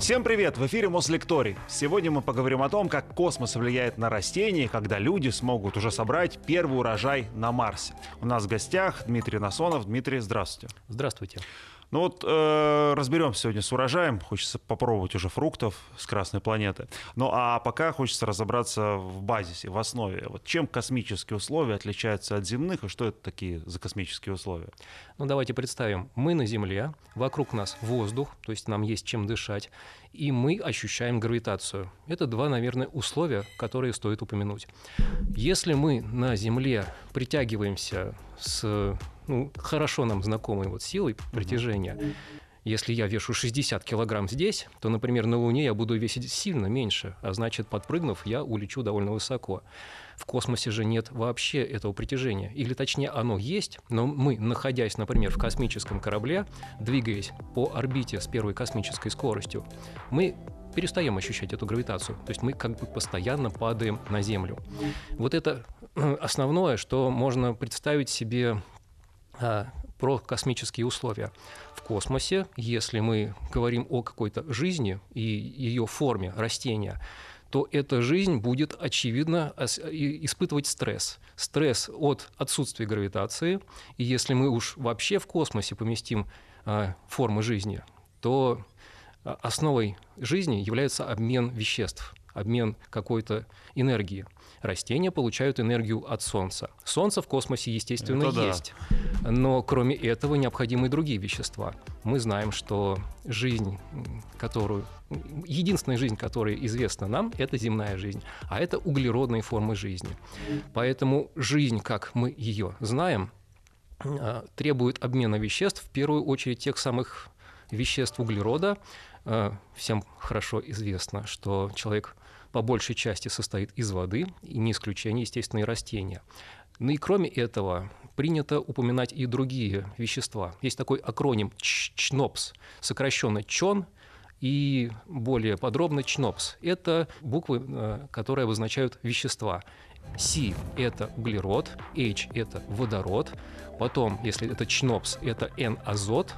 Всем привет! В эфире Мослекторий. Сегодня мы поговорим о том, как космос влияет на растения, когда люди смогут уже собрать первый урожай на Марсе. У нас в гостях Дмитрий Насонов. Дмитрий, здравствуйте. Здравствуйте. Ну вот э, разберемся сегодня с урожаем. Хочется попробовать уже фруктов с Красной планеты. Ну а пока хочется разобраться в базисе, в основе. Вот чем космические условия отличаются от земных, и что это такие за космические условия? Ну давайте представим, мы на Земле, вокруг нас воздух, то есть нам есть чем дышать, и мы ощущаем гравитацию. Это два, наверное, условия, которые стоит упомянуть. Если мы на Земле притягиваемся с ну, хорошо нам знакомой вот силой притяжения, если я вешу 60 килограмм здесь, то, например, на Луне я буду весить сильно меньше, а значит, подпрыгнув, я улечу довольно высоко. В космосе же нет вообще этого притяжения. Или точнее, оно есть, но мы, находясь, например, в космическом корабле, двигаясь по орбите с первой космической скоростью, мы перестаем ощущать эту гравитацию. То есть мы как бы постоянно падаем на Землю. Вот это основное, что можно представить себе про космические условия. В космосе, если мы говорим о какой-то жизни и ее форме растения, то эта жизнь будет, очевидно, испытывать стресс. Стресс от отсутствия гравитации. И если мы уж вообще в космосе поместим а, формы жизни, то а, основой жизни является обмен веществ, обмен какой-то энергии – Растения получают энергию от Солнца. Солнце в космосе, естественно, Это есть. Да. Но кроме этого необходимы и другие вещества. Мы знаем, что жизнь, которую... Единственная жизнь, которая известна нам, это земная жизнь. А это углеродные формы жизни. Поэтому жизнь, как мы ее знаем, а, требует обмена веществ, в первую очередь тех самых веществ углерода. А, всем хорошо известно, что человек по большей части состоит из воды, и не исключение, естественно, и растения. Ну и кроме этого, принято упоминать и другие вещества. Есть такой акроним ЧНОПС, сокращенно ЧОН, и более подробно ЧНОПС. Это буквы, э, которые обозначают вещества. C – это углерод, H – это водород, потом, если это ЧНОПС, это N – азот,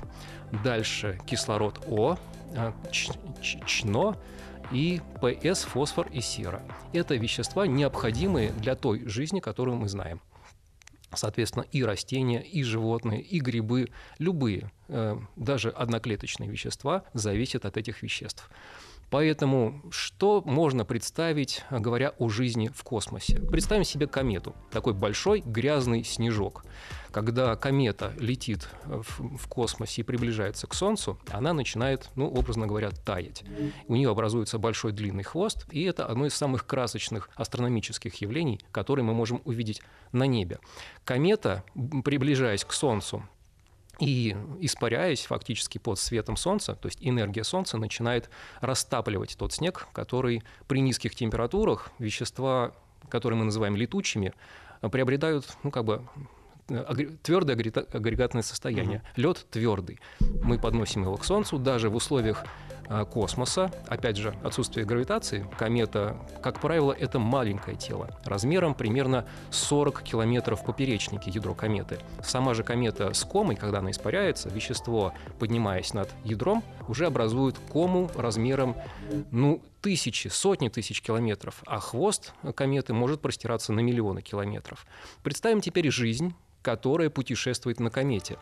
дальше кислород О, э, ЧНО, и ПС, фосфор и сера. Это вещества, необходимые для той жизни, которую мы знаем. Соответственно, и растения, и животные, и грибы, любые, э, даже одноклеточные вещества зависят от этих веществ. Поэтому что можно представить, говоря о жизни в космосе? Представим себе комету, такой большой грязный снежок. Когда комета летит в, космосе и приближается к Солнцу, она начинает, ну, образно говоря, таять. У нее образуется большой длинный хвост, и это одно из самых красочных астрономических явлений, которые мы можем увидеть на небе. Комета, приближаясь к Солнцу, и испаряясь фактически под светом Солнца, то есть энергия Солнца начинает растапливать тот снег, который при низких температурах вещества, которые мы называем летучими, приобретают ну, как бы твердое агрегатное состояние. Лед твердый. Мы подносим его к Солнцу, даже в условиях космоса, опять же, отсутствие гравитации, комета, как правило, это маленькое тело, размером примерно 40 километров в поперечнике ядро кометы. Сама же комета с комой, когда она испаряется, вещество, поднимаясь над ядром, уже образует кому размером, ну, тысячи, сотни тысяч километров, а хвост кометы может простираться на миллионы километров. Представим теперь жизнь, которая путешествует на комете.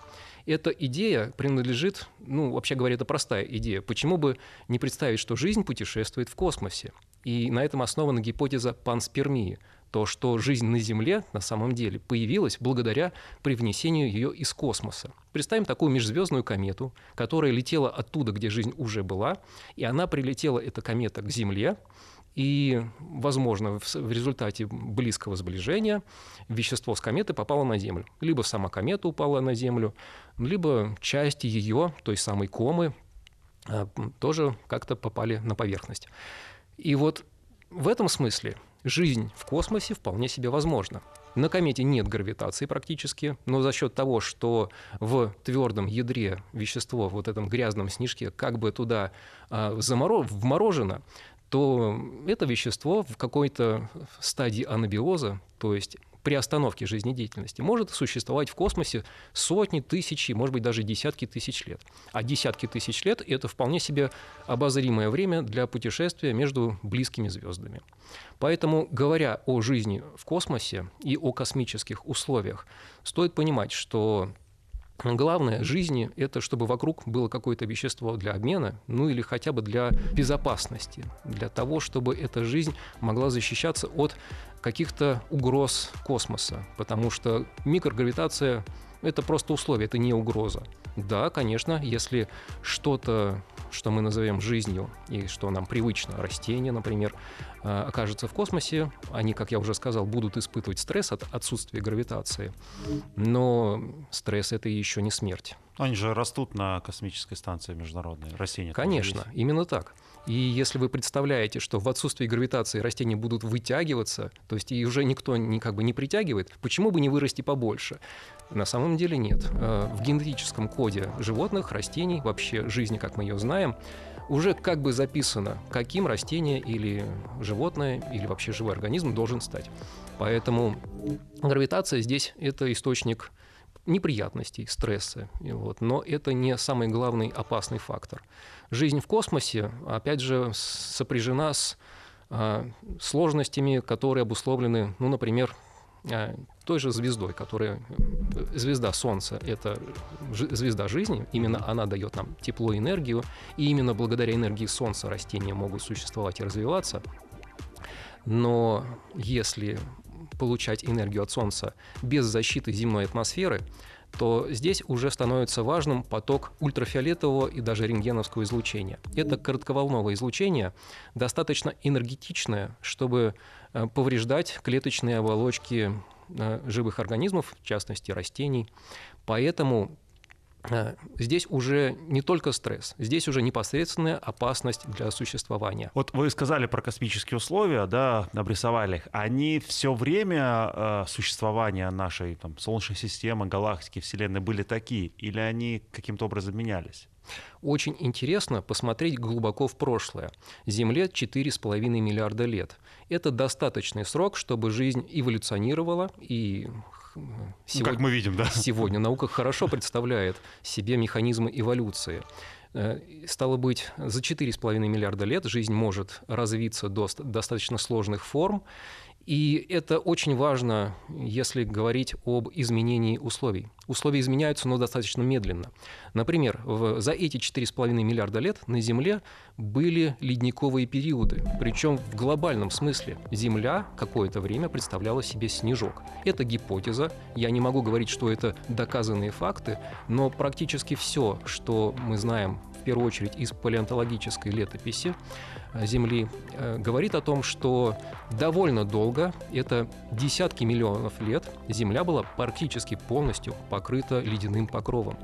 Эта идея принадлежит, ну, вообще говоря, это простая идея. Почему бы не представить, что жизнь путешествует в космосе? И на этом основана гипотеза панспермии, то, что жизнь на Земле на самом деле появилась благодаря привнесению ее из космоса. Представим такую межзвездную комету, которая летела оттуда, где жизнь уже была, и она прилетела, эта комета, к Земле, и, возможно, в результате близкого сближения вещество с кометы попало на Землю. Либо сама комета упала на Землю, либо части ее, той самой комы, а, тоже как-то попали на поверхность. И вот в этом смысле жизнь в космосе вполне себе возможна. На комете нет гравитации практически, но за счет того, что в твердом ядре вещество, вот этом грязном снежке, как бы туда а, вморожено, то это вещество в какой-то стадии анабиоза, то есть приостановки жизнедеятельности, может существовать в космосе сотни, тысячи, может быть, даже десятки тысяч лет. А десятки тысяч лет — это вполне себе обозримое время для путешествия между близкими звездами. Поэтому, говоря о жизни в космосе и о космических условиях, стоит понимать, что Главное жизни – это чтобы вокруг было какое-то вещество для обмена, ну или хотя бы для безопасности, для того, чтобы эта жизнь могла защищаться от каких-то угроз космоса, потому что микрогравитация – это просто условие, это не угроза. Да, конечно, если что-то, что мы назовем жизнью, и что нам привычно, растения, например, а, окажется в космосе, они, как я уже сказал, будут испытывать стресс от отсутствия гравитации. Но стресс — это еще не смерть. Они же растут на космической станции международной, растения. Конечно, именно так. И если вы представляете, что в отсутствии гравитации растения будут вытягиваться, то есть и уже никто не, как бы не притягивает, почему бы не вырасти побольше? На самом деле нет. Э, в генетическом коде животных, растений, вообще жизни, как мы ее знаем, уже как бы записано, каким растение или животное, или вообще живой организм должен стать. Поэтому гравитация здесь — это источник неприятностей, стресса. Вот. Но это не самый главный опасный фактор. Жизнь в космосе, опять же, сопряжена с а, сложностями, которые обусловлены, ну, например, той же звездой, которая звезда Солнца — это звезда жизни, именно она дает нам тепло и энергию, и именно благодаря энергии Солнца растения могут существовать и развиваться. Но если получать энергию от Солнца без защиты земной атмосферы, то здесь уже становится важным поток ультрафиолетового и даже рентгеновского излучения. Это коротковолновое излучение, достаточно энергетичное, чтобы э, повреждать клеточные оболочки э, живых организмов, в частности растений. Поэтому Э, здесь уже не только стресс, здесь уже непосредственная опасность для существования. Вот вы сказали про космические условия, да, обрисовали их. Они все время э, существования нашей там, Солнечной системы, галактики, Вселенной были такие, или они каким-то образом менялись? Очень интересно посмотреть глубоко в прошлое. Земле 4,5 миллиарда лет. Это достаточный срок, чтобы жизнь эволюционировала и Сегодня, как мы видим, да. Сегодня наука хорошо представляет себе механизмы эволюции. Э, стало быть, за 4,5 миллиарда лет жизнь может развиться до достаточно сложных форм, и это очень важно, если говорить об изменении условий. Условия изменяются, но достаточно медленно. Например, в, за эти 4,5 миллиарда лет на Земле были ледниковые периоды. Причем в глобальном смысле Земля какое-то время представляла себе снежок. Это гипотеза. Я не могу говорить, что это доказанные факты, но практически все, что мы знаем первую очередь из палеонтологической летописи, Э, Земли э, говорит о том, что довольно долго, это десятки миллионов лет, Земля была практически полностью покрыта ледяным покровом.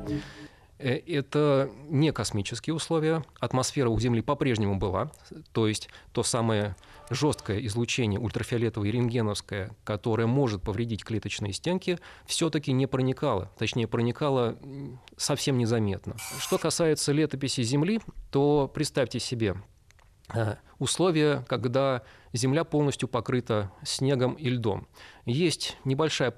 Э, это не космические условия. Атмосфера у Земли по-прежнему была, то есть то самое жесткое излучение ультрафиолетовое и рентгеновское, которое может повредить клеточные стенки, все-таки не проникало. Точнее, проникало совсем незаметно. Что касается летописи Земли, то представьте себе, Э, условия, когда земля полностью покрыта снегом и льдом. Есть небольшая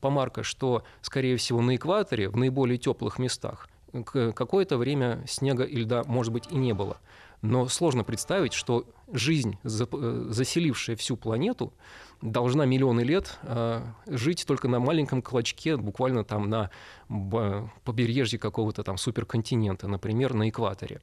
помарка, что, скорее всего, на экваторе, в наиболее теплых местах, какое-то время снега и льда, может быть, и не было. Но сложно представить, что жизнь, э, заселившая всю планету, должна миллионы лет э, жить только на маленьком клочке, буквально там на побережье какого-то там суперконтинента, например, на экваторе.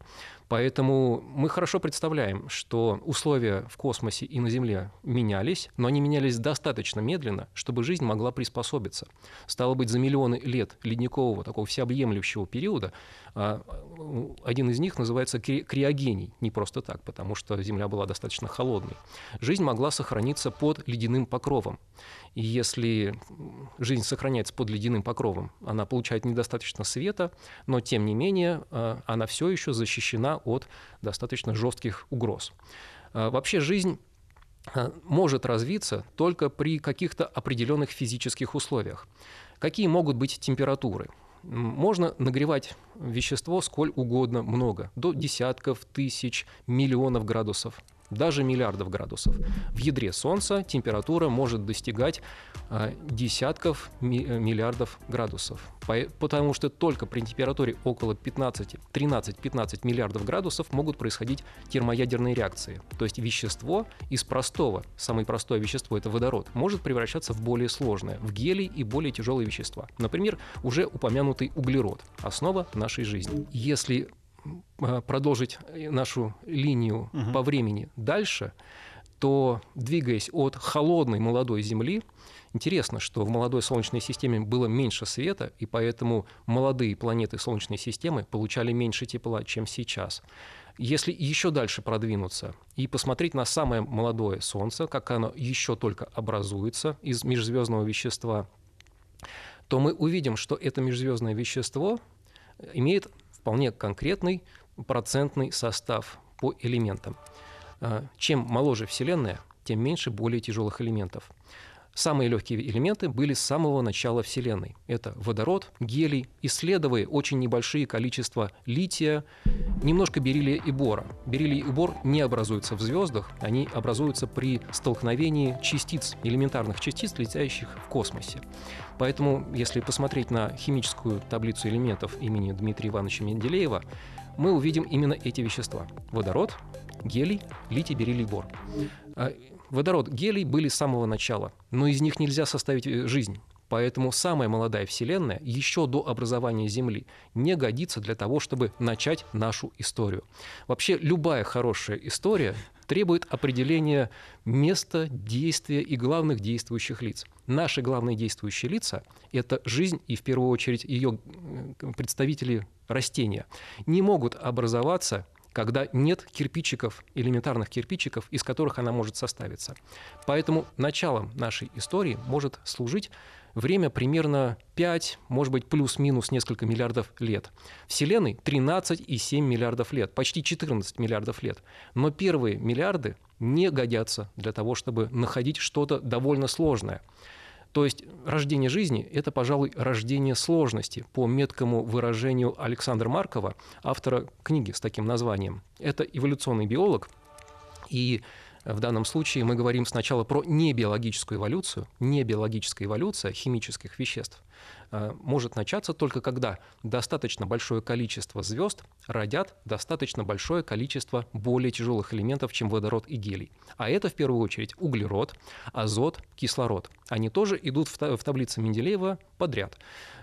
Поэтому мы хорошо представляем, что условия в космосе и на Земле менялись, но они менялись достаточно медленно, чтобы жизнь могла приспособиться. Стало быть, за миллионы лет ледникового такого всеобъемлющего периода а, один из них называется криогений, не просто так, потому что Земля была достаточно холодной. Жизнь могла сохраниться под ледяным покровом. И если жизнь сохраняется под ледяным покровом, она получает недостаточно света, но тем не менее а, она все еще защищена от достаточно жестких угроз. А, вообще жизнь а, может развиться только при каких-то определенных физических условиях. Какие могут быть температуры? Можно нагревать вещество сколь угодно много, до десятков, тысяч, миллионов градусов даже миллиардов градусов. В ядре Солнца температура может достигать э, десятков э, миллиардов градусов. По- потому что только при температуре около 15, 13-15 миллиардов градусов могут происходить термоядерные реакции. То есть вещество из простого, самое простое вещество это водород, может превращаться в более сложное, в гелий и более тяжелые вещества. Например, уже упомянутый углерод, основа нашей жизни. Если продолжить э, нашу линию угу. по времени дальше, то двигаясь от холодной молодой Земли, интересно, что в молодой Солнечной системе было меньше света, и поэтому молодые планеты Солнечной системы получали меньше тепла, чем сейчас. Если еще дальше продвинуться и посмотреть на самое молодое Солнце, как оно еще только образуется из межзвездного вещества, то мы увидим, что это межзвездное вещество имеет вполне конкретный процентный состав по элементам. А, чем моложе Вселенная, тем меньше более тяжелых элементов. Самые легкие элементы были с самого начала Вселенной. Это водород, гелий, исследовая очень небольшие количества лития, немножко бериллия и бора. Бериллий и бор не образуются в звездах, они образуются при столкновении частиц, элементарных частиц, летящих в космосе. Поэтому, если посмотреть на химическую таблицу элементов имени Дмитрия Ивановича Менделеева, мы увидим именно эти вещества. Водород, гелий, литий, бериллий, бор. Водород, гелий были с самого начала, но из них нельзя составить э, жизнь. Поэтому самая молодая Вселенная еще до образования Земли не годится для того, чтобы начать нашу историю. Вообще любая хорошая история требует определения места действия и главных действующих лиц. Наши главные действующие лица – это жизнь и, в первую очередь, ее представители растения. Не могут образоваться когда нет кирпичиков, элементарных кирпичиков, из которых она может составиться. Поэтому началом нашей истории может служить время примерно 5, может быть, плюс-минус несколько миллиардов лет. Вселенной 13,7 миллиардов лет, почти 14 миллиардов лет. Но первые миллиарды не годятся для того, чтобы находить что-то довольно сложное. То есть рождение жизни – это, пожалуй, рождение сложности, по меткому выражению Александра Маркова, автора книги с таким названием. Это эволюционный биолог, и в данном случае мы говорим сначала про небиологическую эволюцию. Небиологическая эволюция химических веществ может начаться только когда достаточно большое количество звезд родят достаточно большое количество более тяжелых элементов, чем водород и гелий. А это в первую очередь углерод, азот, кислород. Они тоже идут в таблице Менделеева подряд.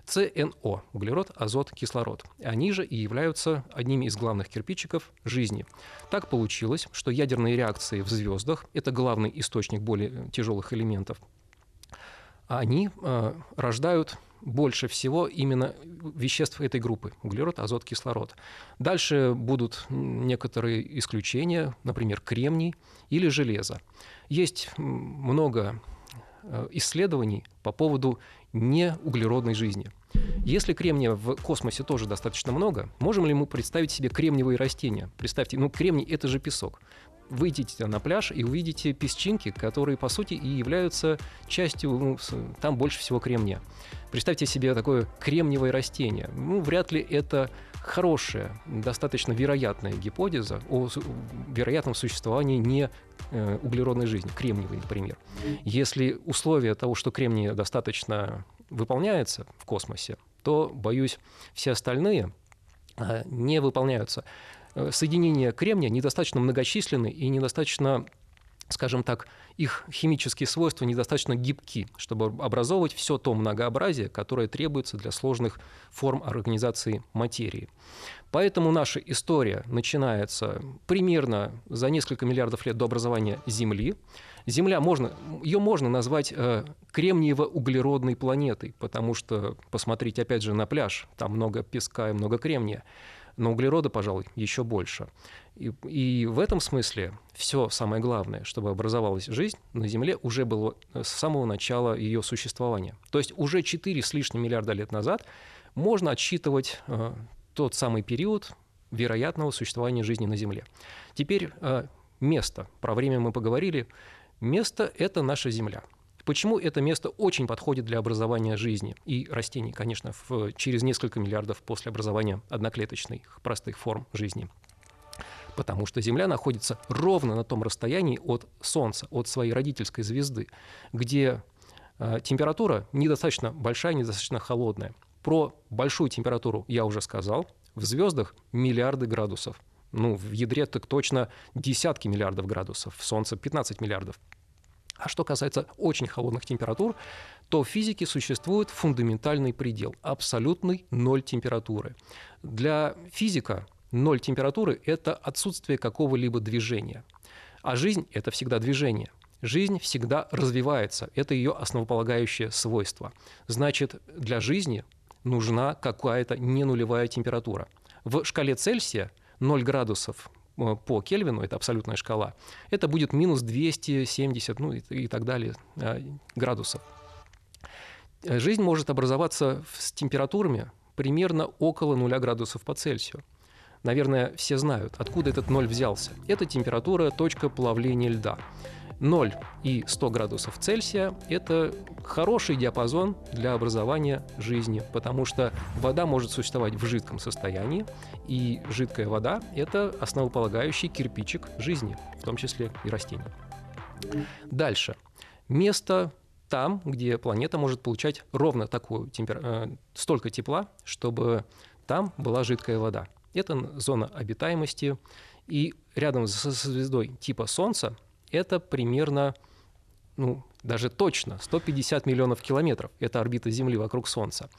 ЦНО – углерод, азот, кислород. Они же и являются одними из главных кирпичиков жизни. Так получилось, что ядерные реакции в звездах – это главный источник более тяжелых элементов. Они э, рождают больше всего именно веществ этой группы – углерод, азот, кислород. Дальше будут некоторые исключения, например, кремний или железо. Есть много э, исследований по поводу неуглеродной жизни. Если кремния в космосе тоже достаточно много, можем ли мы представить себе кремниевые растения? Представьте, ну кремний — это же песок. Выйдите на пляж и увидите песчинки, которые, по сути, и являются частью, ну, там больше всего кремния. Представьте себе такое кремниевое растение. Ну, вряд ли это хорошая, достаточно вероятная гипотеза о вероятном существовании не э, углеродной жизни, кремниевой, например. Если условия того, что кремния достаточно выполняется в космосе, то, боюсь, все остальные э, не выполняются. Э, соединения кремния недостаточно многочисленны и недостаточно скажем так, их химические свойства недостаточно гибки, чтобы образовывать все то многообразие, которое требуется для сложных форм организации материи. Поэтому наша история начинается примерно за несколько миллиардов лет до образования Земли. Земля можно, ее можно назвать э, кремниево-углеродной планетой, потому что посмотреть опять же на пляж, там много песка и много кремния но углерода, пожалуй, еще больше. И, и в этом смысле все самое главное, чтобы образовалась жизнь на Земле, уже было э, с самого начала ее существования. То есть уже 4 с лишним миллиарда лет назад можно отсчитывать э, тот самый период вероятного существования жизни на Земле. Теперь э, место. Про время мы поговорили. Место — это наша Земля. Почему это место очень подходит для образования жизни и растений, конечно, в, через несколько миллиардов после образования одноклеточных простых форм жизни? Потому что Земля находится ровно на том расстоянии от Солнца, от своей родительской звезды, где э, температура недостаточно большая, недостаточно холодная. Про большую температуру я уже сказал. В звездах миллиарды градусов. Ну, в ядре так точно десятки миллиардов градусов, в Солнце 15 миллиардов. А что касается очень холодных температур, то в физике существует фундаментальный предел, абсолютный ноль температуры. Для физика ноль температуры – это отсутствие какого-либо движения. А жизнь – это всегда движение. Жизнь всегда развивается, это ее основополагающее свойство. Значит, для жизни нужна какая-то ненулевая температура. В шкале Цельсия 0 градусов по Кельвину, это абсолютная шкала, это будет минус 270 ну, и, так далее э, градусов. Жизнь может образоваться с температурами примерно около 0 градусов по Цельсию. Наверное, все знают, откуда этот ноль взялся. Это температура, точка плавления льда. 0 и 100 градусов Цельсия – это хороший диапазон для образования жизни, потому что вода может существовать в жидком состоянии, и жидкая вода – это основополагающий кирпичик жизни, в том числе и растений. Дальше. Место там, где планета может получать ровно такую темпер... Э, столько тепла, чтобы там была жидкая вода. Это зона обитаемости, и рядом со звездой типа Солнца это примерно, ну, даже точно 150 миллионов километров. Это орбита Земли вокруг Солнца.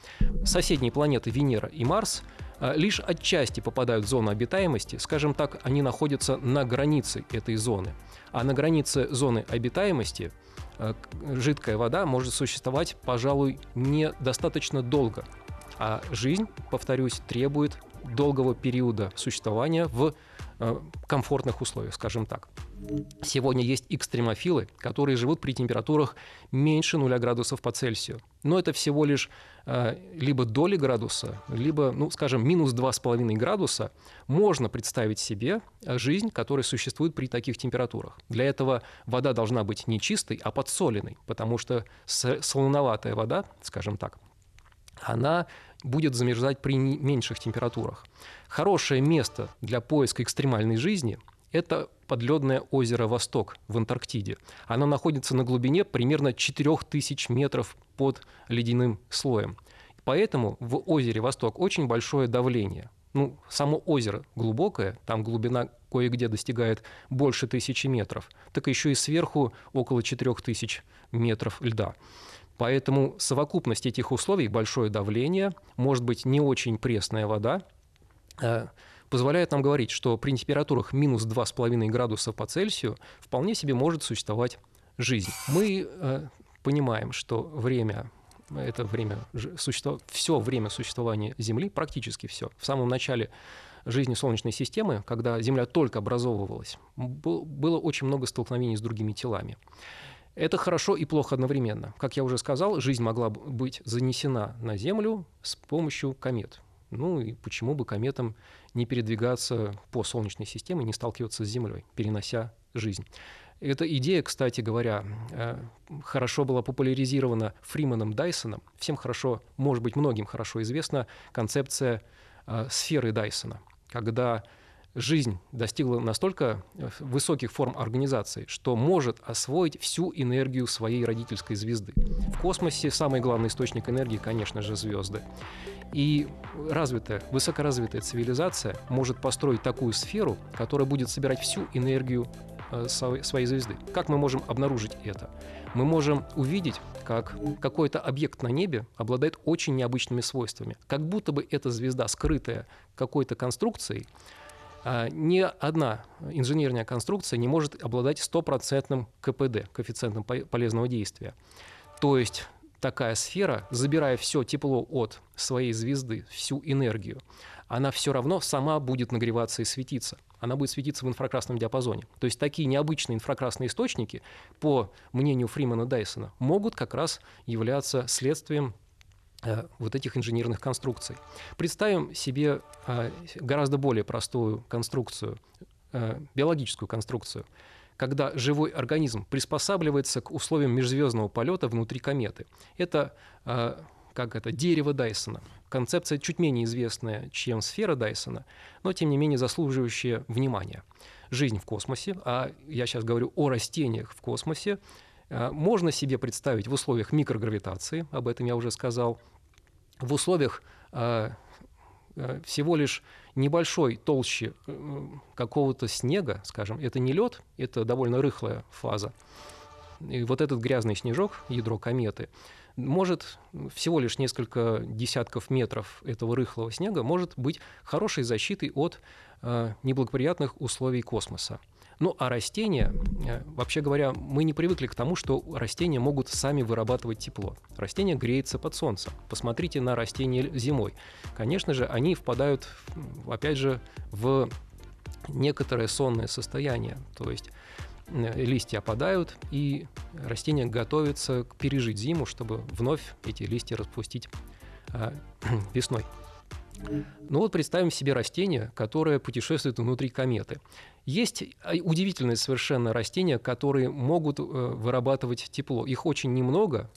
Соседние планеты Венера и Марс а, лишь отчасти попадают в зону обитаемости. Скажем так, они находятся на границе этой зоны. А на границе зоны обитаемости а, жидкая вода может существовать, пожалуй, недостаточно долго. А жизнь, повторюсь, требует долгого периода существования в комфортных условиях, скажем так. Сегодня есть экстремофилы, которые живут при температурах меньше 0 градусов по Цельсию. Но это всего лишь э, либо доли градуса, либо, ну, скажем, минус 2,5 градуса. Можно представить себе жизнь, которая существует при таких температурах. Для этого вода должна быть не чистой, а подсоленной, потому что солоноватая вода, скажем так, она будет замерзать при меньших температурах. Хорошее место для поиска экстремальной жизни – это подледное озеро Восток в Антарктиде. Оно находится на глубине примерно 4000 метров под ледяным слоем. Поэтому в озере Восток очень большое давление. Ну, само озеро глубокое, там глубина кое-где достигает больше тысячи метров, так еще и сверху около 4000 метров льда. Поэтому совокупность этих условий, большое давление, может быть не очень пресная вода, э, позволяет нам говорить, что при температурах минус 2,5 градуса по Цельсию вполне себе может существовать жизнь. Мы э, понимаем, что время это время существов... все время существования Земли, практически все. В самом начале жизни Солнечной системы, когда Земля только образовывалась, было очень много столкновений с другими телами. Это хорошо и плохо одновременно. Как я уже сказал, жизнь могла быть занесена на Землю с помощью комет. Ну и почему бы кометам не передвигаться по Солнечной системе, не сталкиваться с Землей, перенося жизнь. Эта идея, кстати говоря, э, хорошо была популяризирована Фриманом Дайсоном. Всем хорошо, может быть, многим хорошо известна концепция э, сферы Дайсона, когда жизнь достигла настолько э, высоких форм организации, что может освоить всю энергию своей родительской звезды. В космосе самый главный источник энергии, конечно же, звезды. И развитая, высокоразвитая цивилизация может построить такую сферу, которая будет собирать всю энергию э, своей звезды. Как мы можем обнаружить это? Мы можем увидеть, как какой-то объект на небе обладает очень необычными свойствами. Как будто бы эта звезда, скрытая какой-то конструкцией, ни одна инженерная конструкция не может обладать стопроцентным КПД, коэффициентом полезного действия. То есть такая сфера, забирая все тепло от своей звезды, всю энергию, она все равно сама будет нагреваться и светиться. Она будет светиться в инфракрасном диапазоне. То есть такие необычные инфракрасные источники, по мнению Фримана Дайсона, могут как раз являться следствием вот этих инженерных конструкций. Представим себе э, гораздо более простую конструкцию, э, биологическую конструкцию – когда живой организм приспосабливается к условиям межзвездного полета внутри кометы. Это э, как это, дерево Дайсона. концепция чуть менее известная, чем сфера Дайсона, но тем не менее заслуживающая внимания. Жизнь в космосе, а я сейчас говорю о растениях в космосе, э, можно себе представить в условиях микрогравитации, об этом я уже сказал, в условиях э, э, всего лишь небольшой толщи какого-то снега, скажем, это не лед, это довольно рыхлая фаза. И вот этот грязный снежок, ядро кометы, может всего лишь несколько десятков метров этого рыхлого снега может быть хорошей защитой от э, неблагоприятных условий космоса. Ну а растения, э, вообще говоря, мы не привыкли к тому, что растения могут сами вырабатывать тепло. Растение греется под солнцем. Посмотрите на растения зимой. Конечно же, они впадают, опять же, в некоторое сонное состояние. То есть Э, листья опадают, и растение готовится пережить зиму, чтобы вновь эти листья распустить э, весной. Ну вот представим себе растение, которое путешествует внутри кометы. Есть а, удивительные совершенно растения, которые могут э, вырабатывать тепло. Их очень немного,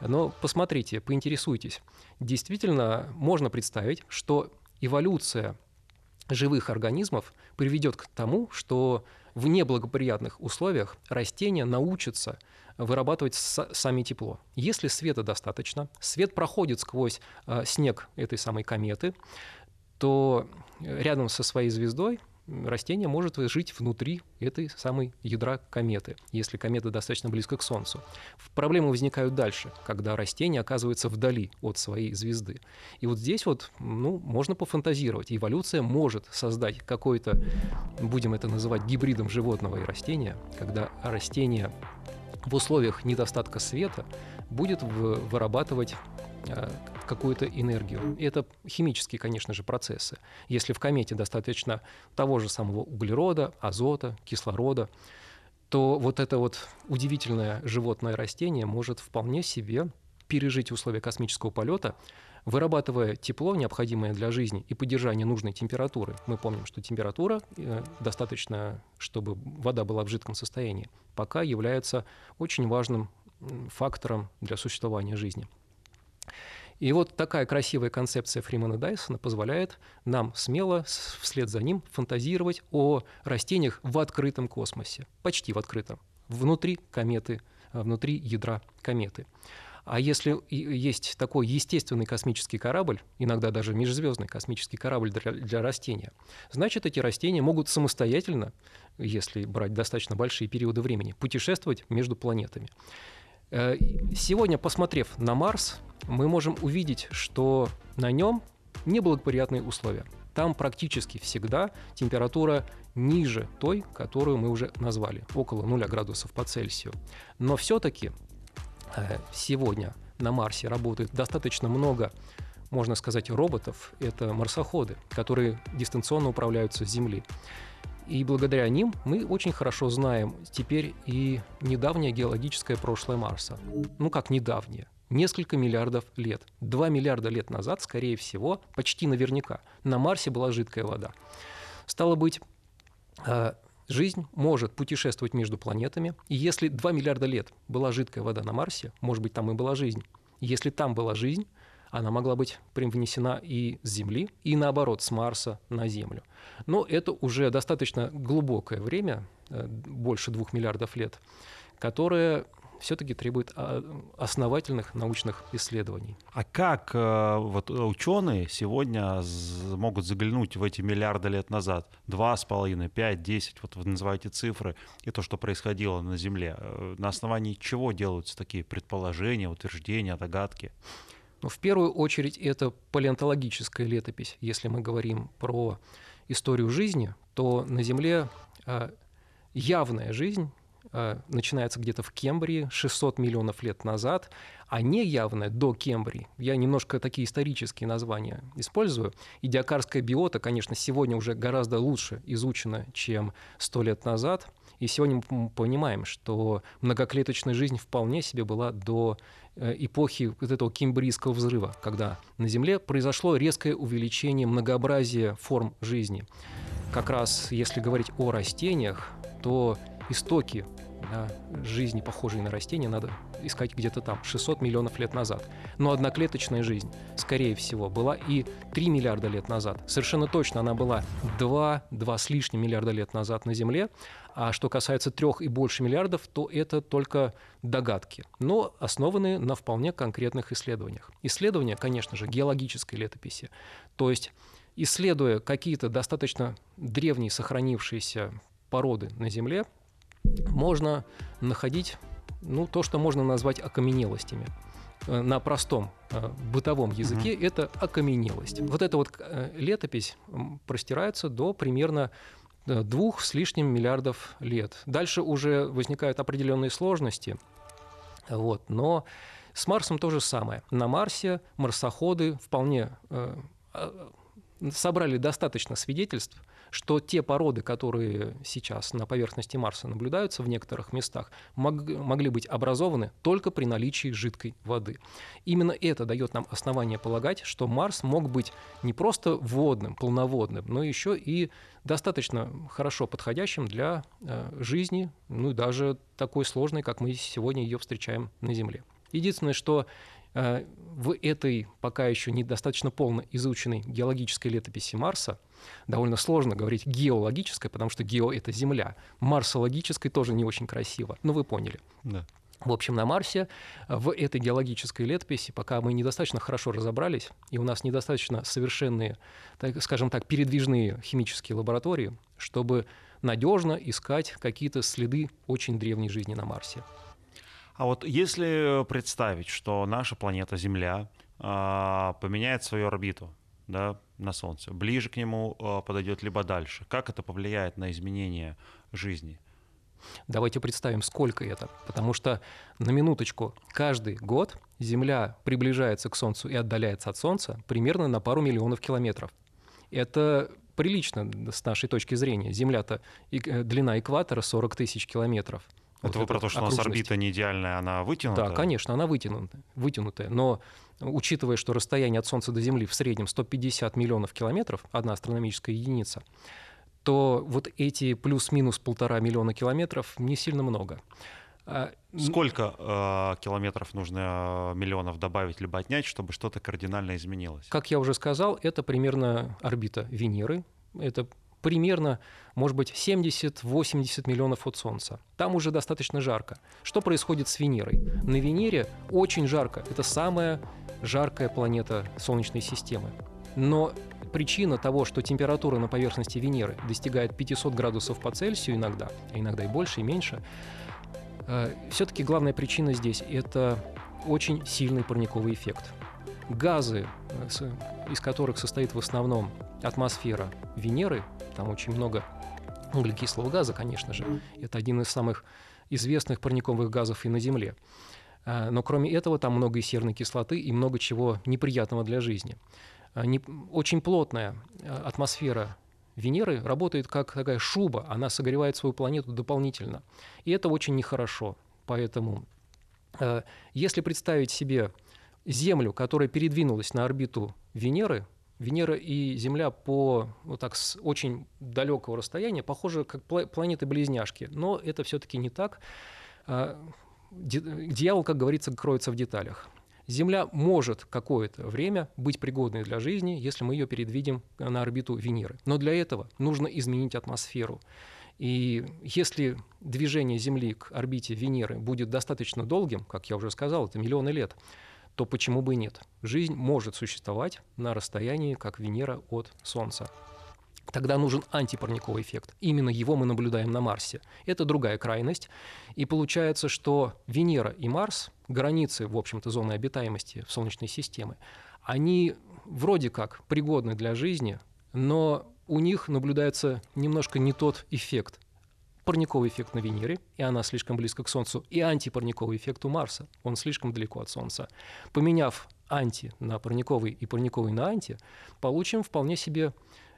но посмотрите, поинтересуйтесь. Действительно, можно представить, что эволюция живых организмов приведет к тому, что в неблагоприятных условиях растения научатся вырабатывать сами тепло. Если света достаточно, свет проходит сквозь э, снег этой самой кометы, то рядом со своей звездой растение может жить внутри этой самой ядра кометы, если комета достаточно близко к Солнцу. Проблемы возникают дальше, когда растение оказывается вдали от своей звезды. И вот здесь вот, ну, можно пофантазировать. Эволюция может создать какой-то, будем это называть гибридом животного и растения, когда растение в условиях недостатка света будет вырабатывать Э, какую-то энергию. И это химические, конечно же, процессы. Если в комете достаточно того же самого углерода, азота, кислорода, то вот это вот удивительное животное растение может вполне себе пережить условия космического полета, вырабатывая тепло, необходимое для жизни и поддержания нужной температуры. Мы помним, что температура э, достаточно, чтобы вода была в жидком состоянии, пока является очень важным фактором для существования жизни. И вот такая красивая концепция Фримана Дайсона позволяет нам смело вслед за ним фантазировать о растениях в открытом космосе, почти в открытом, внутри кометы, внутри ядра кометы. А если есть такой естественный космический корабль, иногда даже межзвездный космический корабль для, для растения, значит, эти растения могут самостоятельно, если брать достаточно большие периоды времени, путешествовать между планетами. Э, сегодня, посмотрев на Марс, мы можем увидеть, что на нем неблагоприятные условия. Там практически всегда температура ниже той, которую мы уже назвали, около 0 градусов по Цельсию. Но все-таки сегодня на Марсе работает достаточно много, можно сказать, роботов. Это марсоходы, которые дистанционно управляются с Земли. И благодаря ним мы очень хорошо знаем теперь и недавнее геологическое прошлое Марса. Ну как недавнее? Несколько миллиардов лет. Два миллиарда лет назад, скорее всего, почти наверняка, на Марсе была жидкая вода. Стало быть, э, жизнь может путешествовать между планетами, и если 2 миллиарда лет была жидкая вода на Марсе, может быть, там и была жизнь. Если там была жизнь, она могла быть привнесена и с Земли, и наоборот, с Марса на Землю. Но это уже достаточно глубокое время, э, больше двух миллиардов лет, которое все-таки требует а, основательных научных исследований. А как э, вот ученые сегодня могут заглянуть в эти миллиарды лет назад? Два с половиной, пять, десять, вот вы называете цифры, и то, что происходило на Земле. Э, на основании чего делаются такие предположения, утверждения, догадки? Ну, в первую очередь это палеонтологическая летопись. Если мы говорим про историю жизни, то на Земле явная жизнь начинается где-то в Кембрии 600 миллионов лет назад, а неявная до Кембрии, я немножко такие исторические названия использую, и биота, конечно, сегодня уже гораздо лучше изучена, чем 100 лет назад, и сегодня мы понимаем, что многоклеточная жизнь вполне себе была до Э, эпохи вот этого кембрийского взрыва, когда на Земле произошло резкое увеличение многообразия форм жизни. Как раз если говорить о растениях, то истоки да, жизни, похожей на растения, надо искать где-то там, 600 миллионов лет назад. Но одноклеточная жизнь, скорее всего, была и 3 миллиарда лет назад. Совершенно точно она была 2, 2 с лишним миллиарда лет назад на Земле. А что касается трех и больше миллиардов, то это только догадки, но основанные на вполне конкретных исследованиях. Исследования, конечно же, геологической летописи. То есть исследуя какие-то достаточно древние сохранившиеся породы на Земле, можно находить ну, то, что можно назвать окаменелостями. Э, на простом э, бытовом языке mm-hmm. это окаменелость. Вот эта вот э, летопись простирается до примерно двух с лишним миллиардов лет. Дальше уже возникают определенные сложности, вот, но с Марсом то же самое. На Марсе марсоходы вполне собрали достаточно свидетельств, что те породы, которые сейчас на поверхности Марса наблюдаются в некоторых местах, мог, могли быть образованы только при наличии жидкой воды. Именно это дает нам основание полагать, что Марс мог быть не просто водным, полноводным, но еще и достаточно хорошо подходящим для э, жизни, ну и даже такой сложной, как мы сегодня ее встречаем на Земле. Единственное, что в этой пока еще недостаточно полно изученной геологической летописи Марса довольно сложно говорить геологической, потому что гео — это Земля. Марсологической тоже не очень красиво. Но вы поняли. Да. В общем, на Марсе в этой геологической летописи, пока мы недостаточно хорошо разобрались, и у нас недостаточно совершенные, так, скажем так, передвижные химические лаборатории, чтобы надежно искать какие-то следы очень древней жизни на Марсе. А вот если представить, что наша планета Земля э, поменяет свою орбиту да, на Солнце, ближе к нему э, подойдет, либо дальше, как это повлияет на изменение жизни? Давайте представим, сколько это. Потому что, на минуточку, каждый год Земля приближается к Солнцу и отдаляется от Солнца примерно на пару миллионов километров. Это прилично с нашей точки зрения. Земля-то, э, длина экватора 40 тысяч километров – это вот вы про то, что у нас орбита не идеальная, она вытянута? Да, конечно, она вытянута, вытянутая. Но учитывая, что расстояние от Солнца до Земли в среднем 150 миллионов километров, одна астрономическая единица, то вот эти плюс-минус полтора миллиона километров не сильно много. А, Сколько э, километров нужно э, миллионов добавить либо отнять, чтобы что-то кардинально изменилось? Как я уже сказал, это примерно орбита Венеры. Это примерно, может быть, 70-80 миллионов от Солнца. Там уже достаточно жарко. Что происходит с Венерой? На Венере очень жарко. Это самая жаркая планета Солнечной системы. Но причина того, что температура на поверхности Венеры достигает 500 градусов по Цельсию иногда, а иногда и больше, и меньше, э, все-таки главная причина здесь – это очень сильный парниковый эффект. Газы, э, из которых состоит в основном атмосфера Венеры, там очень много углекислого газа, конечно же. Это один из самых известных парниковых газов и на Земле. А, но кроме этого там много и серной кислоты, и много чего неприятного для жизни. А, очень плотная а, атмосфера Венеры работает как такая шуба, она согревает свою планету дополнительно. И это очень нехорошо. Поэтому если представить себе Землю, которая передвинулась на орбиту Венеры, Венера и Земля по вот так с очень далекого расстояния похожи как планеты-близняшки, но это все-таки не так. А, дьявол, как говорится, кроется в деталях. Земля может какое-то время быть пригодной для жизни, если мы ее передвидим на орбиту Венеры. Но для этого нужно изменить атмосферу. И если движение Земли к орбите Венеры будет достаточно долгим, как я уже сказал, это миллионы лет, то почему бы и нет? Жизнь может существовать на расстоянии, как Венера от Солнца. Тогда нужен антипарниковый эффект. Именно его мы наблюдаем на Марсе. Это другая крайность. И получается, что Венера и Марс, границы, в общем-то, зоны обитаемости в Солнечной системе, они вроде как пригодны для жизни, но у них наблюдается немножко не тот эффект парниковый эффект на Венере, и она слишком близко к Солнцу, и антипарниковый эффект у Марса, он слишком далеко от Солнца. Поменяв анти на парниковый и парниковый на анти, получим вполне себе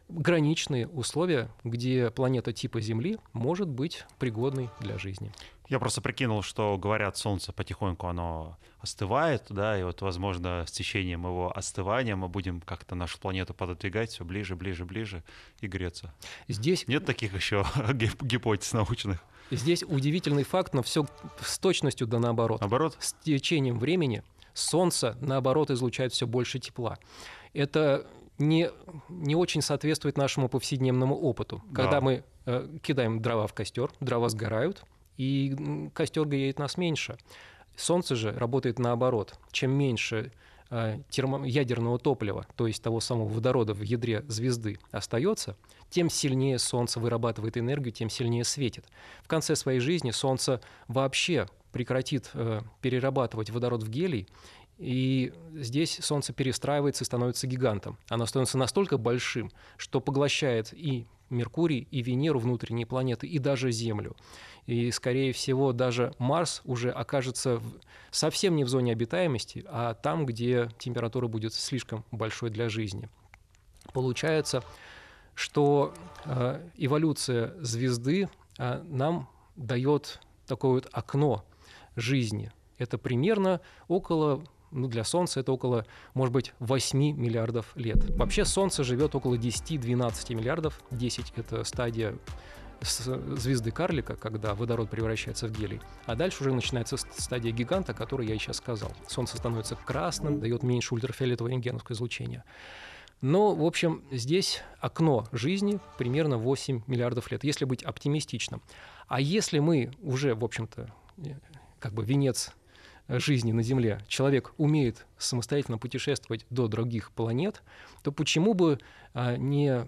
граничные условия, где планета типа Земли может быть пригодной для жизни. Я просто прикинул, что говорят, Солнце потихоньку оно остывает, да, и вот, возможно, с течением его остывания мы будем как-то нашу планету пододвигать все ближе, ближе, ближе и греться. Здесь... Нет таких еще гипотез научных? Здесь удивительный факт, но все с точностью да наоборот. Наоборот? С течением времени Солнце, наоборот, излучает все больше тепла. Это не, не очень соответствует нашему повседневному опыту. Когда да. мы э, кидаем дрова в костер, дрова сгорают, и костер греет нас меньше. Солнце же работает наоборот. Чем меньше э, термо- ядерного топлива, то есть того самого водорода в ядре звезды, остается, тем сильнее Солнце вырабатывает энергию, тем сильнее светит. В конце своей жизни Солнце вообще прекратит э, перерабатывать водород в гелий, и здесь Солнце перестраивается и становится гигантом. Оно становится настолько большим, что поглощает и Меркурий, и Венеру, внутренние планеты, и даже Землю. И, скорее всего, даже Марс уже окажется совсем не в зоне обитаемости, а там, где температура будет слишком большой для жизни. Получается, что э, эволюция звезды э, нам дает такое вот окно жизни. Это примерно около ну, для Солнца это около, может быть, 8 миллиардов лет. Вообще Солнце живет около 10-12 миллиардов. 10 — это стадия звезды карлика, когда водород превращается в гелий. А дальше уже начинается стадия гиганта, о которой я и сейчас сказал. Солнце становится красным, дает меньше ультрафиолетового рентгеновского излучения. Но, в общем, здесь окно жизни примерно 8 миллиардов лет, если быть оптимистичным. А если мы уже, в общем-то, э, как бы венец жизни на Земле человек умеет самостоятельно путешествовать до других планет, то почему бы а, не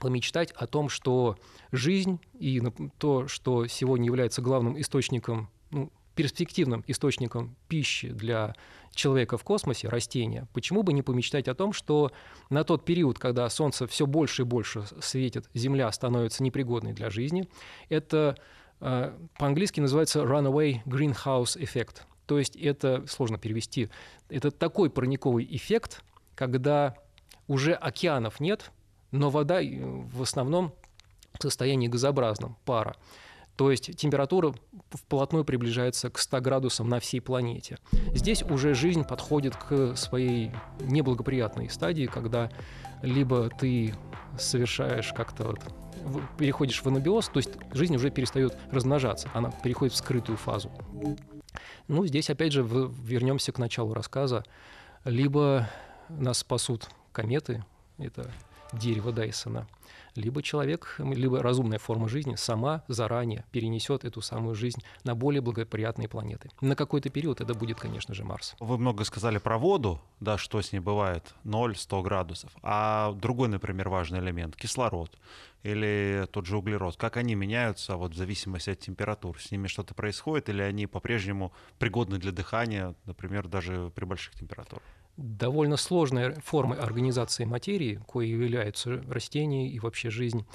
помечтать о том, что жизнь и то, что сегодня является главным источником, ну, перспективным источником пищи для человека в космосе, растения, почему бы не помечтать о том, что на тот период, когда Солнце все больше и больше светит, Земля становится непригодной для жизни, это э, по-английски называется runaway greenhouse effect. То есть это сложно перевести. Это такой парниковый эффект, когда уже океанов нет, но вода э, в основном в состоянии газообразном, пара. То есть температура вплотную приближается к 100 градусам на всей планете. Здесь уже жизнь подходит к своей неблагоприятной стадии, когда либо ты совершаешь как-то вот, переходишь в анабиоз, то есть жизнь уже перестает размножаться, она переходит в скрытую фазу. Ну, здесь опять же вернемся к началу рассказа. Либо нас спасут кометы, это дерево Дайсона, либо человек, либо разумная форма жизни сама заранее перенесет эту самую жизнь на более благоприятные планеты. На какой-то период это будет, конечно же, Марс. Вы много сказали про воду, да, что с ней бывает, 0-100 градусов. А другой, например, важный элемент — кислород или тот же углерод, как они меняются вот, в зависимости от температур? С ними что-то происходит или они по-прежнему пригодны для дыхания, например, даже при больших температурах? Довольно сложной формой организации материи, коей являются растения и вообще жизнь,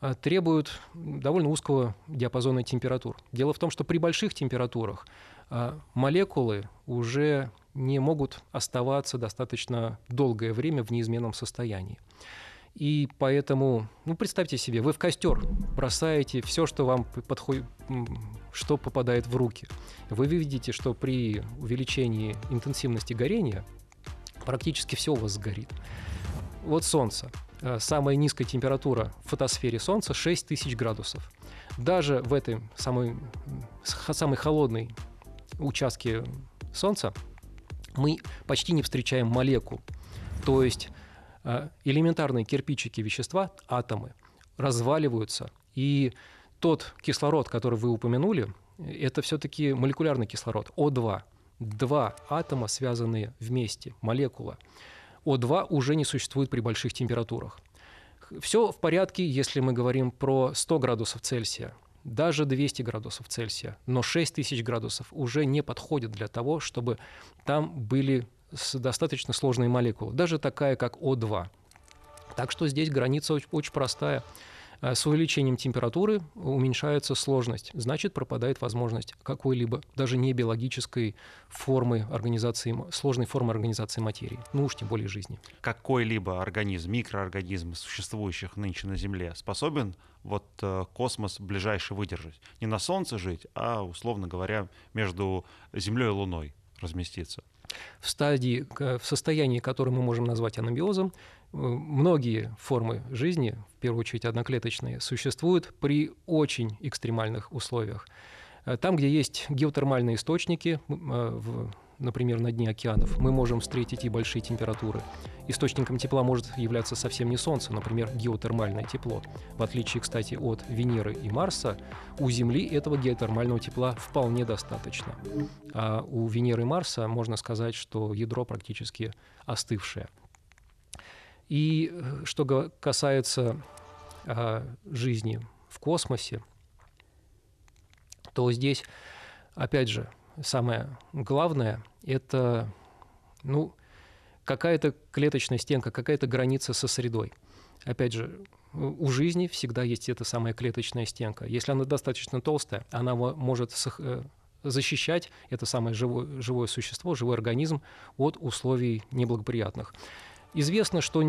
а, требуют довольно узкого диапазона температур. Дело в том, что при больших температурах а, молекулы уже не могут оставаться достаточно долгое время в неизменном состоянии. И поэтому, ну, представьте себе, вы в костер бросаете все, что вам подходит, что попадает в руки. Вы видите, что при увеличении интенсивности горения практически все у вас сгорит. Вот Солнце. Э, самая низкая температура в фотосфере Солнца 6000 градусов. Даже в этой самой, самой холодной участке Солнца мы почти не встречаем молекул. То есть э, элементарные кирпичики вещества, атомы, разваливаются. И тот кислород, который вы упомянули, это все-таки молекулярный кислород, О2 два атома, связанные вместе, молекула. О2 уже не существует при больших температурах. Все в порядке, если мы говорим про 100 градусов Цельсия, даже 200 градусов Цельсия, но 6000 градусов уже не подходит для того, чтобы там были достаточно сложные молекулы, даже такая, как О2. Так что здесь граница очень, простая. Э, с увеличением температуры уменьшается сложность, значит, пропадает возможность какой-либо, даже не биологической формы организации, сложной формы организации материи, ну уж тем более жизни. Какой-либо организм, микроорганизм, существующих нынче на Земле, способен вот э, космос ближайший выдержать? Не на Солнце жить, а, условно говоря, между Землей и Луной разместиться? В стадии, в состоянии, которое мы можем назвать анабиозом, многие формы жизни, в первую очередь одноклеточные, существуют при очень экстремальных условиях. Э, там, где есть геотермальные источники, э, например, на дне океанов, мы можем встретить и большие температуры. Источником тепла может являться совсем не Солнце, например, геотермальное тепло. В отличие, кстати, от Венеры и Марса, у Земли этого геотермального тепла вполне достаточно. А у Венеры и Марса можно сказать, что ядро практически остывшее. И э, что касается а, жизни в космосе, то здесь, опять же, самое главное – это ну, какая-то клеточная стенка, какая-то граница со средой. Опять же, у жизни всегда есть эта самая клеточная стенка. Если она достаточно толстая, она может э, защищать это самое живое, живое существо, живой организм от условий неблагоприятных. Известно, что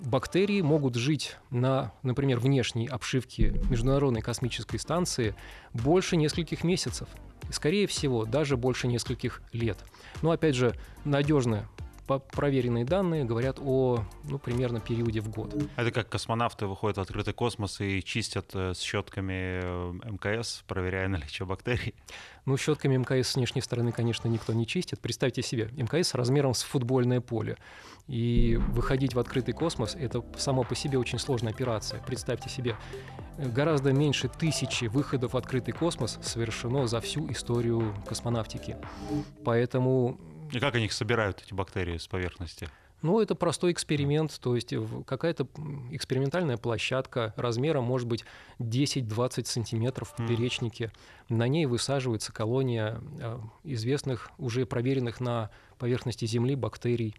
бактерии могут жить на, например, внешней обшивке Международной космической станции больше нескольких месяцев. Скорее всего, даже больше нескольких лет. Но, опять же, надежно проверенные данные говорят о ну, примерно периоде в год. Это как космонавты выходят в открытый космос и чистят э, с щетками э, МКС, проверяя наличие бактерий? Ну, щетками МКС с внешней стороны, конечно, никто не чистит. Представьте себе, МКС размером с футбольное поле. И выходить в открытый космос — это само по себе очень сложная операция. Представьте себе, гораздо меньше тысячи выходов в открытый космос совершено за всю историю космонавтики. Поэтому и как они их собирают, эти бактерии, с поверхности? Ну, это простой эксперимент, то есть какая-то экспериментальная площадка размером может быть 10-20 сантиметров в поперечнике. На ней высаживается колония э, известных, уже проверенных на поверхности Земли бактерий.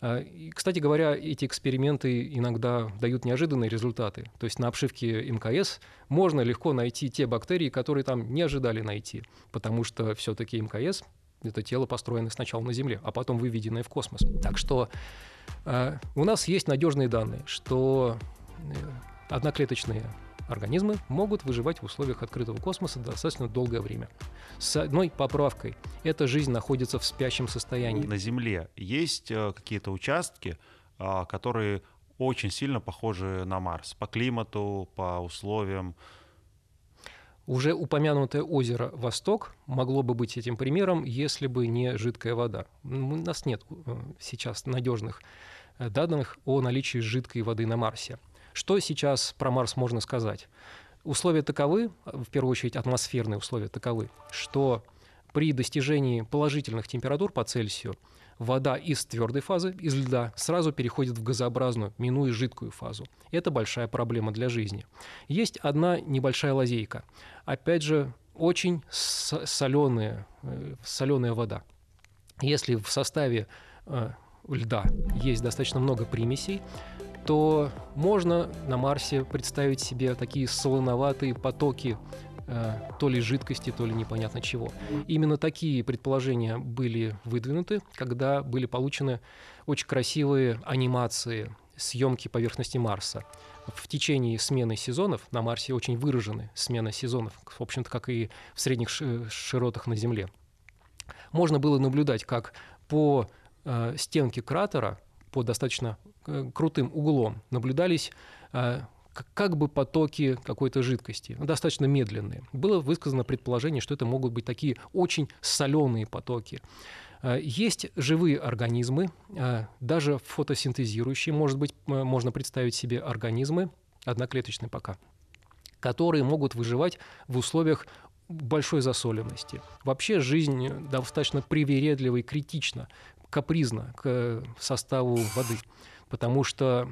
Э, кстати говоря, эти эксперименты иногда дают неожиданные результаты. То есть на обшивке МКС можно легко найти те бактерии, которые там не ожидали найти, потому что все-таки МКС это тело, построенное сначала на Земле, а потом выведенное в космос. Так что э, у нас есть надежные данные, что э, одноклеточные организмы могут выживать в условиях открытого космоса достаточно долгое время. С одной поправкой. Эта жизнь находится в спящем состоянии. На Земле есть э, какие-то участки, э, которые очень сильно похожи на Марс по климату, по условиям, уже упомянутое озеро Восток могло бы быть этим примером, если бы не жидкая вода. У нас нет э, сейчас надежных э, данных о наличии жидкой воды на Марсе. Что сейчас про Марс можно сказать? Условия таковы, в первую очередь атмосферные условия таковы, что при достижении положительных температур по Цельсию вода из твердой фазы, из льда, сразу переходит в газообразную, минуя жидкую фазу. Это большая проблема для жизни. Есть одна небольшая лазейка. Опять же, очень соленая, э, соленая вода. Если в составе э, льда есть достаточно много примесей, то можно на Марсе представить себе такие солоноватые потоки то ли жидкости, то ли непонятно чего. Именно такие предположения были выдвинуты, когда были получены очень красивые анимации съемки поверхности Марса. В течение смены сезонов на Марсе очень выражены смена сезонов, в общем-то, как и в средних широтах на Земле. Можно было наблюдать, как по э, стенке кратера, по достаточно э, крутым углом, наблюдались э, как бы потоки какой-то жидкости, ну, достаточно медленные. Было высказано предположение, что это могут быть такие очень соленые потоки. Э, есть живые организмы, э, даже фотосинтезирующие, может быть, можно представить себе организмы, одноклеточные пока, которые могут выживать в условиях большой засоленности. Вообще жизнь достаточно привередлива и критична, капризна к составу воды, потому что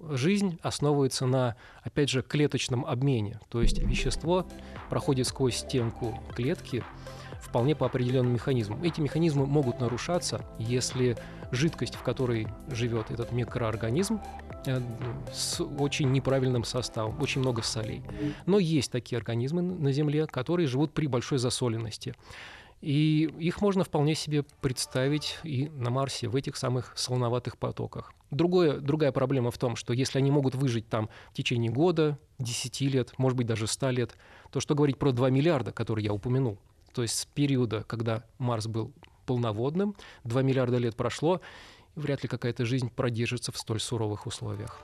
жизнь основывается на, опять же, клеточном обмене. То есть вещество проходит сквозь стенку клетки, вполне по определенным механизмам. Эти механизмы могут нарушаться, если жидкость, в которой живет этот микроорганизм, э, с очень неправильным составом, очень много солей. Но есть такие организмы на Земле, которые живут при большой засоленности. И их можно вполне себе представить и на Марсе в этих самых солоноватых потоках. Другое, другая проблема в том, что если они могут выжить там в течение года, 10 лет, может быть даже 100 лет, то что говорить про 2 миллиарда, которые я упомянул? То есть с периода, когда Марс был полноводным, 2 миллиарда лет прошло, вряд ли какая-то жизнь продержится в столь суровых условиях.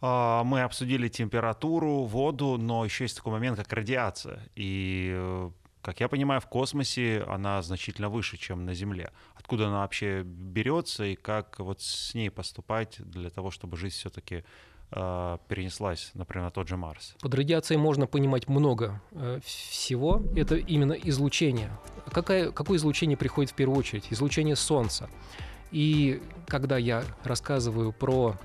А, мы обсудили температуру, воду, но еще есть такой момент, как радиация. И э, как я понимаю, в космосе она значительно выше, чем на Земле. Откуда она вообще берется и как вот с ней поступать для того, чтобы жизнь все-таки э, перенеслась, например, на тот же Марс? Под радиацией можно понимать много э, всего. Это именно излучение. Какое, какое излучение приходит в первую очередь? Излучение Солнца. И когда я рассказываю про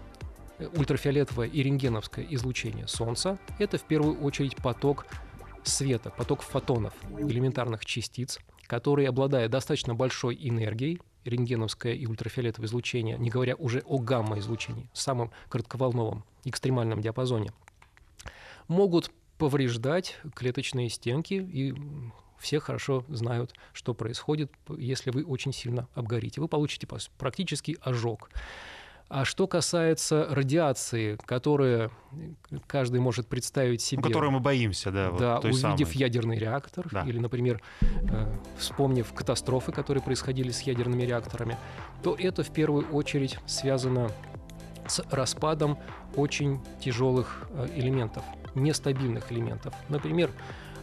ультрафиолетовое и рентгеновское излучение Солнца, это в первую очередь поток света, поток фотонов, элементарных частиц, которые, обладая достаточно большой энергией, рентгеновское и ультрафиолетовое излучение, не говоря уже о гамма-излучении, самом коротковолновом, экстремальном диапазоне, могут повреждать клеточные стенки, и все хорошо знают, что происходит, если вы очень сильно обгорите. Вы получите практически ожог. А что касается радиации, которая каждый может представить себе... Ну, которую мы боимся, да. Да, вот увидев самой. ядерный реактор, да. или, например, э, вспомнив катастрофы, которые происходили с ядерными реакторами, то это в первую очередь связано с распадом очень тяжелых э, элементов, нестабильных элементов. Например,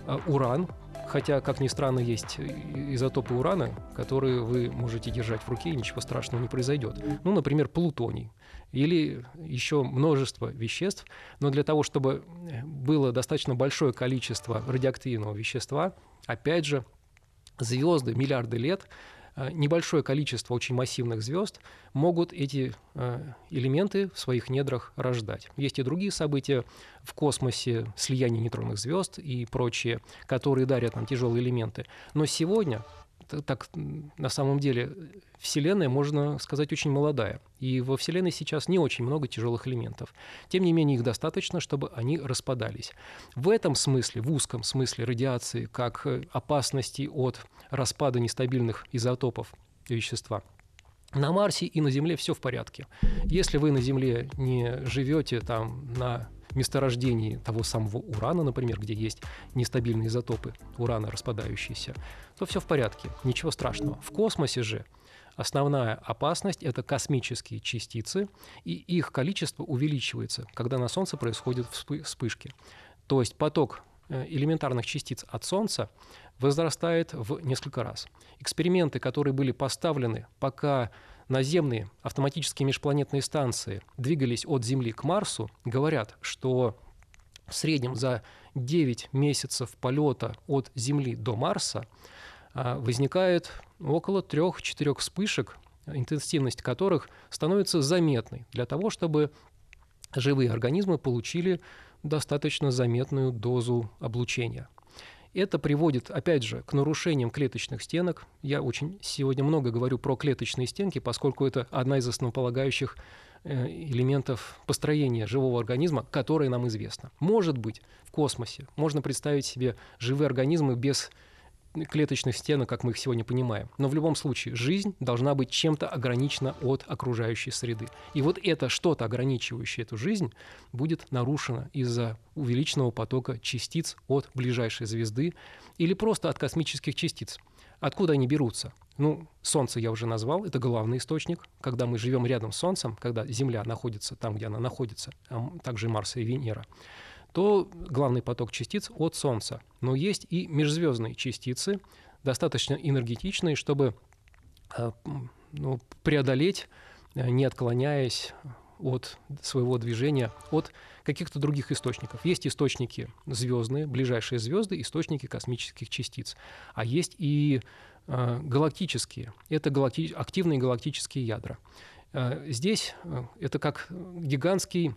э, уран, Хотя, как ни странно, есть изотопы урана, которые вы можете держать в руке, и ничего страшного не произойдет. Ну, например, плутоний или еще множество веществ. Но для того, чтобы было достаточно большое количество радиоактивного вещества, опять же, звезды миллиарды лет небольшое количество очень массивных звезд могут эти э, элементы в своих недрах рождать. Есть и другие события в космосе, слияние нейтронных звезд и прочие, которые дарят нам тяжелые элементы. Но сегодня так на самом деле Вселенная, можно сказать, очень молодая. И во Вселенной сейчас не очень много тяжелых элементов. Тем не менее, их достаточно, чтобы они распадались. В этом смысле, в узком смысле радиации, как опасности от распада нестабильных изотопов вещества, на Марсе и на Земле все в порядке. Если вы на Земле не живете там на месторождении того самого урана, например, где есть нестабильные изотопы урана распадающиеся, то все в порядке, ничего страшного. В космосе же основная опасность — это космические частицы, и их количество увеличивается, когда на Солнце происходят вспышки. То есть поток э, элементарных частиц от Солнца возрастает в несколько раз. Эксперименты, которые были поставлены, пока наземные автоматические межпланетные станции двигались от Земли к Марсу, говорят, что в среднем за 9 месяцев полета от Земли до Марса а, возникает около 3-4 вспышек, интенсивность которых становится заметной для того, чтобы живые организмы получили достаточно заметную дозу облучения. Это приводит, опять же, к нарушениям клеточных стенок. Я очень сегодня много говорю про клеточные стенки, поскольку это одна из основополагающих э, элементов построения живого организма, которое нам известно. Может быть, в космосе можно представить себе живые организмы без клеточных стенок, как мы их сегодня понимаем. Но в любом случае жизнь должна быть чем-то ограничена от окружающей среды. И вот это что-то, ограничивающее эту жизнь, будет нарушено из-за увеличенного потока частиц от ближайшей звезды или просто от космических частиц. Откуда они берутся? Ну, Солнце я уже назвал, это главный источник. Когда мы живем рядом с Солнцем, когда Земля находится там, где она находится, а также Марс и Венера, то главный поток частиц от Солнца. Но есть и межзвездные частицы, достаточно энергетичные, чтобы э, ну, преодолеть, э, не отклоняясь от своего движения, от каких-то других источников. Есть источники звездные, ближайшие звезды, источники космических частиц. А есть и э, галактические. Это галакти... активные галактические ядра. Здесь это как гигантский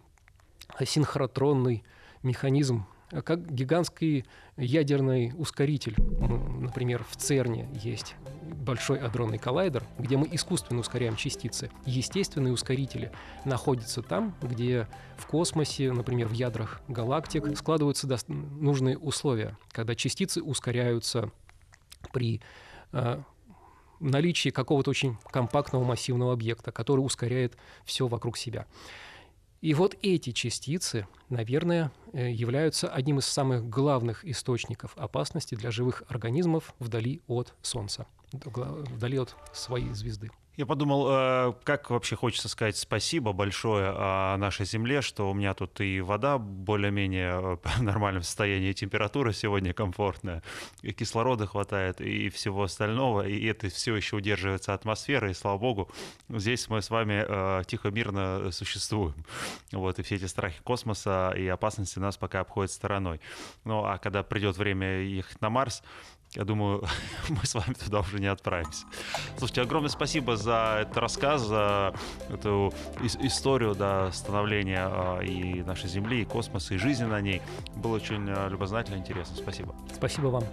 синхротронный механизм как гигантский ядерный ускоритель. Например, в ЦЕРНе есть большой адронный коллайдер, где мы искусственно ускоряем частицы. Естественные ускорители находятся там, где в космосе, например, в ядрах галактик, складываются нужные условия, когда частицы ускоряются при э, наличии какого-то очень компактного массивного объекта, который ускоряет все вокруг себя. И вот эти частицы, наверное, э, являются одним из самых главных источников опасности для живых организмов вдали от Солнца, вдали от своей звезды. Я подумал, э, как вообще хочется сказать спасибо большое нашей Земле, что у меня тут и вода более-менее э, в нормальном состоянии, температура сегодня комфортная, и кислорода хватает, и всего остального, и это все еще удерживается атмосфера, и слава богу, здесь мы с вами э, тихо-мирно существуем. Вот, и все эти страхи космоса и опасности нас пока обходят стороной. Ну, а когда придет время ехать на Марс, я думаю, мы с вами туда уже не отправимся. Слушайте, огромное спасибо за этот рассказ, за эту историю да, становления а, и нашей Земли, и космоса, и жизни на ней. Было очень а, любознательно и интересно. Спасибо. Спасибо вам.